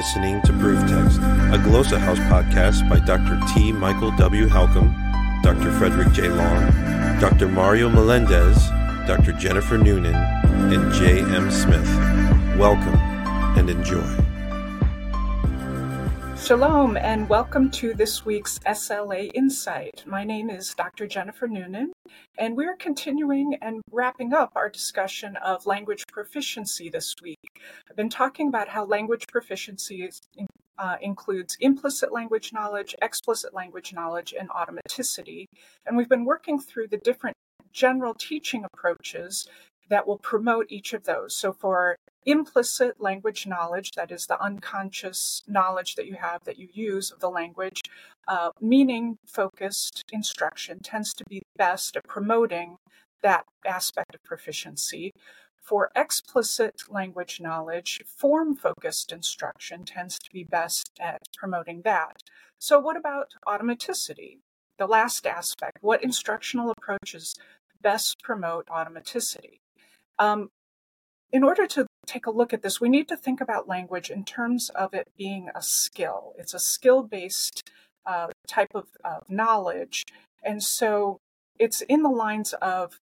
listening to Proof Text, a Glossa House podcast by Dr. T. Michael W. Halcomb, Dr. Frederick J. Long, Dr. Mario Melendez, Dr. Jennifer Noonan, and J. M. Smith. Welcome and enjoy. Shalom and welcome to this week's SLA Insight. My name is Dr. Jennifer Noonan, and we're continuing and wrapping up our discussion of language proficiency this week. I've been talking about how language proficiency is, uh, includes implicit language knowledge, explicit language knowledge, and automaticity. And we've been working through the different general teaching approaches that will promote each of those. So, for implicit language knowledge, that is the unconscious knowledge that you have that you use of the language, uh, meaning focused instruction tends to be best at promoting that aspect of proficiency. For explicit language knowledge, form focused instruction tends to be best at promoting that. So, what about automaticity? The last aspect. What instructional approaches best promote automaticity? Um, in order to take a look at this, we need to think about language in terms of it being a skill. It's a skill based uh, type of, of, knowledge. And so it's in the lines of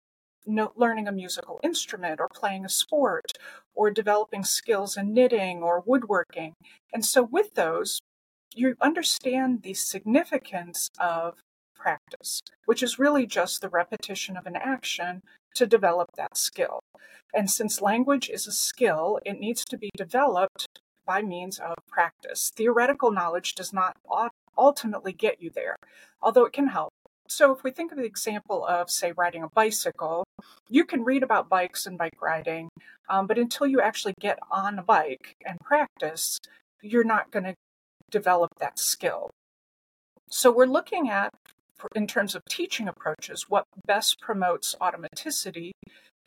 no, learning a musical instrument or playing a sport or developing skills in knitting or woodworking. And so with those, you understand the significance of practice, which is really just the repetition of an action to develop that skill. And since language is a skill, it needs to be developed by means of practice. Theoretical knowledge does not ultimately get you there, although it can help. So, if we think of the example of, say, riding a bicycle, you can read about bikes and bike riding, um, but until you actually get on a bike and practice, you're not going to develop that skill. So, we're looking at, in terms of teaching approaches, what best promotes automaticity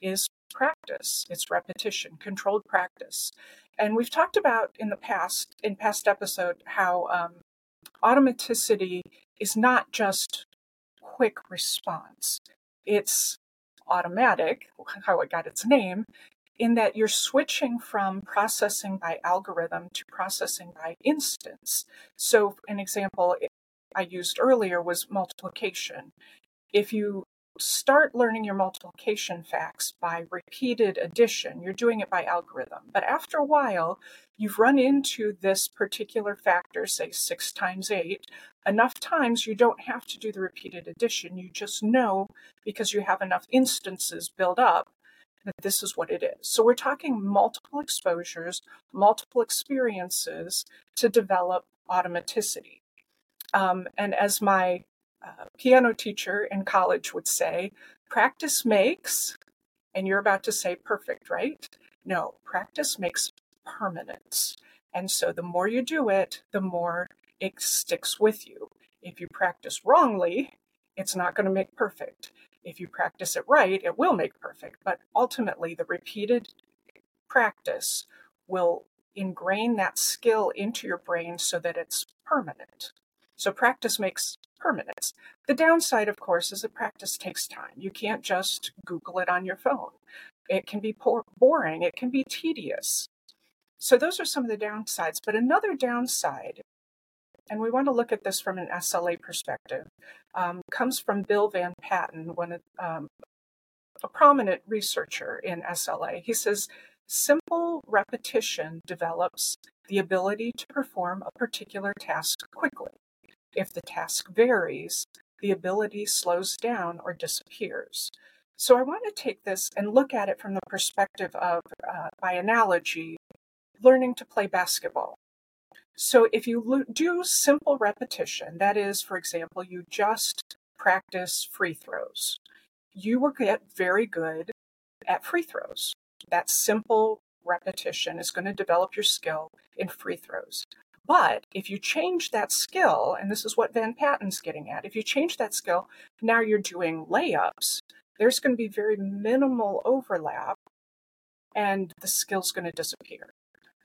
is practice, it's repetition, controlled practice. And we've talked about in the past, in past episode, how um, automaticity is not just quick response. It's automatic, how it got its name, in that you're switching from processing by algorithm to processing by instance. So, an example I used earlier was multiplication. If you start learning your multiplication facts by repeated addition. You're doing it by algorithm. But after a while, you've run into this particular factor, say six times eight, enough times you don't have to do the repeated addition. You just know because you have enough instances built up that this is what it is. So we're talking multiple exposures, multiple experiences to develop automaticity. Um, and as my uh, piano teacher in college would say, practice makes, and you're about to say perfect, right? No, practice makes permanence. And so the more you do it, the more it sticks with you. If you practice wrongly, it's not going to make perfect. If you practice it right, it will make perfect. But ultimately, the repeated practice will ingrain that skill into your brain so that it's permanent. So practice makes permanence. The downside, of course, is that practice takes time. You can't just Google it on your phone. It can be boring, it can be tedious. So, those are some of the downsides. But another downside, and we want to look at this from an SLA perspective, um, comes from Bill Van Patten, one um, a prominent researcher in SLA. He says simple repetition develops the ability to perform a particular task quickly. If the task varies, the ability slows down or disappears. So I want to take this and look at it from the perspective of, uh, by analogy, learning to play basketball. So if you lo- do simple repetition, that is, for example, you just practice free throws, you will get very good at free throws. That simple repetition is going to develop your skill in free throws. But if you change that skill, and this is what Van Patten's getting at, if you change that skill, now you're doing layups, there's going to be very minimal overlap and the skill's going to disappear.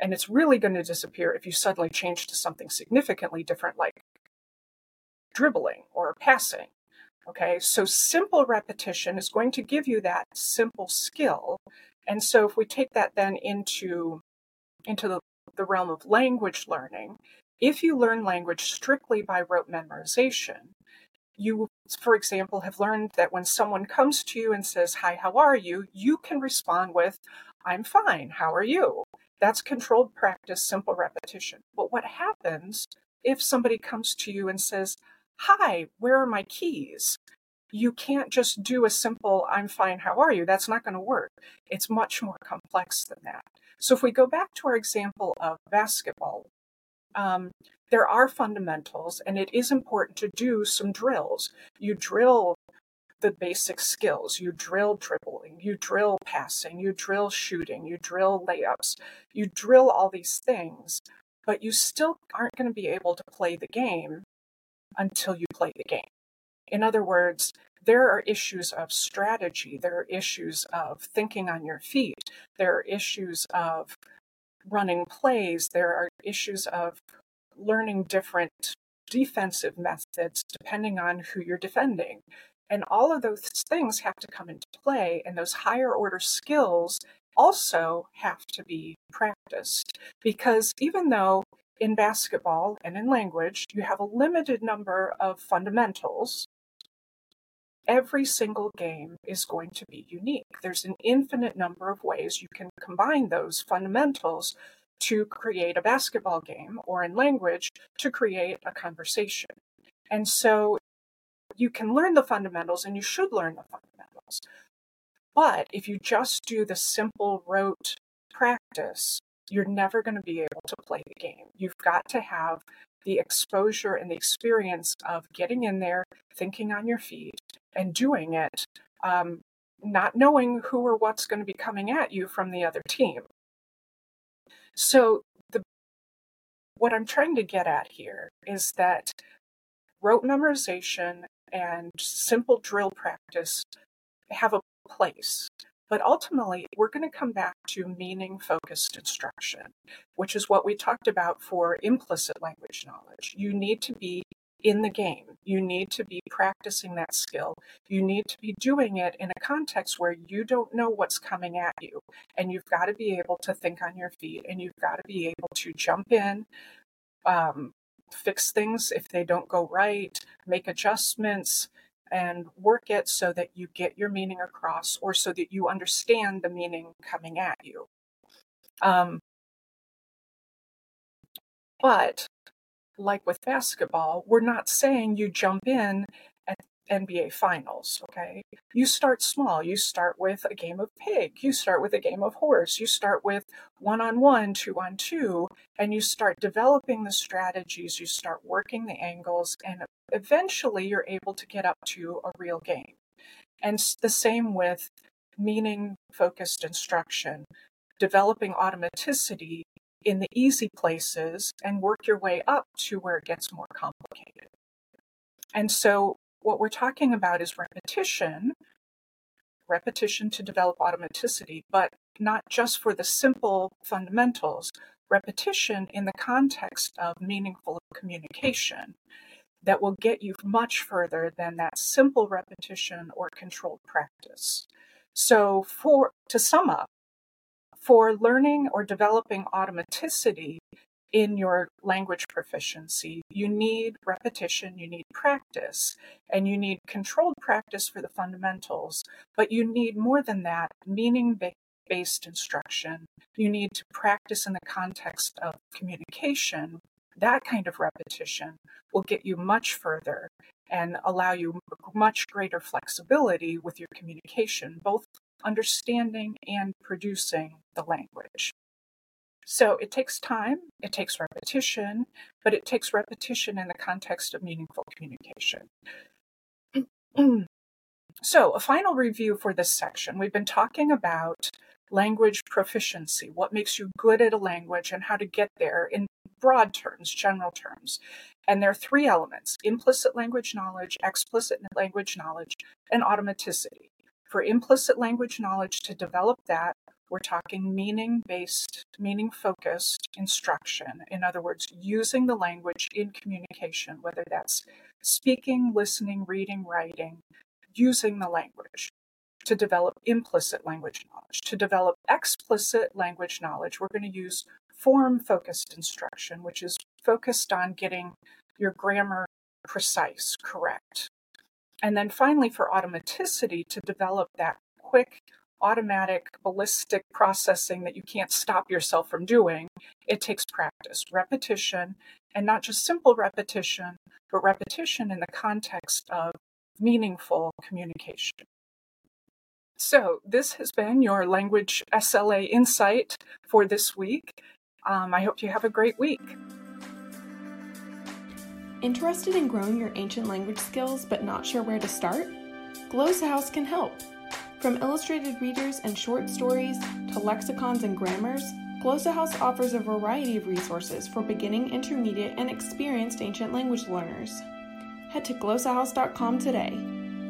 And it's really going to disappear if you suddenly change to something significantly different, like dribbling or passing. Okay, so simple repetition is going to give you that simple skill. And so if we take that then into into the the realm of language learning, if you learn language strictly by rote memorization, you, for example, have learned that when someone comes to you and says, Hi, how are you? you can respond with, I'm fine, how are you? That's controlled practice, simple repetition. But what happens if somebody comes to you and says, Hi, where are my keys? You can't just do a simple, I'm fine, how are you? That's not going to work. It's much more complex than that. So if we go back to our example of basketball, um, there are fundamentals, and it is important to do some drills. You drill the basic skills. You drill dribbling, you drill passing, you drill shooting, you drill layups, you drill all these things, but you still aren't going to be able to play the game until you play the game. In other words, there are issues of strategy, there are issues of thinking on your feet, there are issues of running plays, there are issues of learning different defensive methods depending on who you're defending. And all of those things have to come into play, and those higher order skills also have to be practiced. Because even though in basketball and in language you have a limited number of fundamentals, every single game is going to be unique. There's an infinite number of ways you can combine those fundamentals to create a basketball game or in language to create a conversation. And so you can learn the fundamentals and you should learn the fundamentals. But if you just do the simple rote practice, you're never going to be able to play the game. You've got to have the exposure and the experience of getting in there, thinking on your feet, and doing it, um, not knowing who or what's going to be coming at you from the other team. So the what I'm trying to get at here is that rote memorization and simple drill practice have a place. But ultimately, we're going to come back to meaning focused instruction, which is what we talked about for implicit language knowledge. You need to be in the game. You need to be practicing that skill. You need to be doing it in a context where you don't know what's coming at you. And you've got to be able to think on your feet and you've got to be able to jump in, um, fix things if they don't go right, make adjustments, and work it so that you get your meaning across or so that you understand the meaning coming at you. Um, but like with basketball, we're not saying you jump in NBA finals, okay? You start small. You start with a game of pig. You start with a game of horse. You start with one on one, two on two, and you start developing the strategies. You start working the angles, and eventually you're able to get up to a real game. And the same with meaning focused instruction, developing automaticity in the easy places and work your way up to where it gets more complicated. And so, what we're talking about is repetition, repetition to develop automaticity, but not just for the simple fundamentals, repetition in the context of meaningful communication that will get you much further than that simple repetition or controlled practice. So, for to sum up, for learning or developing automaticity in your language proficiency, you need repetition, you need practice, and you need controlled practice for the fundamentals. But you need more than that meaning based instruction. You need to practice in the context of communication. That kind of repetition will get you much further and allow you much greater flexibility with your communication, both understanding and producing the language. So it takes time, it takes repetition, but it takes repetition in the context of meaningful communication. so, a final review for this section. We've been talking about language proficiency, what makes you good at a language, and how to get there in broad terms, general terms. And there are three elements implicit language knowledge, explicit language knowledge, and automaticity. For implicit language knowledge to develop that, we're talking meaning based, meaning focused instruction. In other words, using the language in communication, whether that's speaking, listening, reading, writing, using the language to develop implicit language knowledge. To develop explicit language knowledge, we're going to use form focused instruction, which is focused on getting your grammar precise, correct. And then finally, for automaticity, to develop that quick, automatic, ballistic processing that you can't stop yourself from doing, it takes practice, repetition, and not just simple repetition, but repetition in the context of meaningful communication. So, this has been your Language SLA Insight for this week. Um, I hope you have a great week. Interested in growing your ancient language skills but not sure where to start? Glossa House can help. From illustrated readers and short stories to lexicons and grammars, Glossa House offers a variety of resources for beginning, intermediate, and experienced ancient language learners. Head to glossahouse.com today.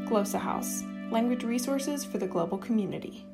Glossa House, language resources for the global community.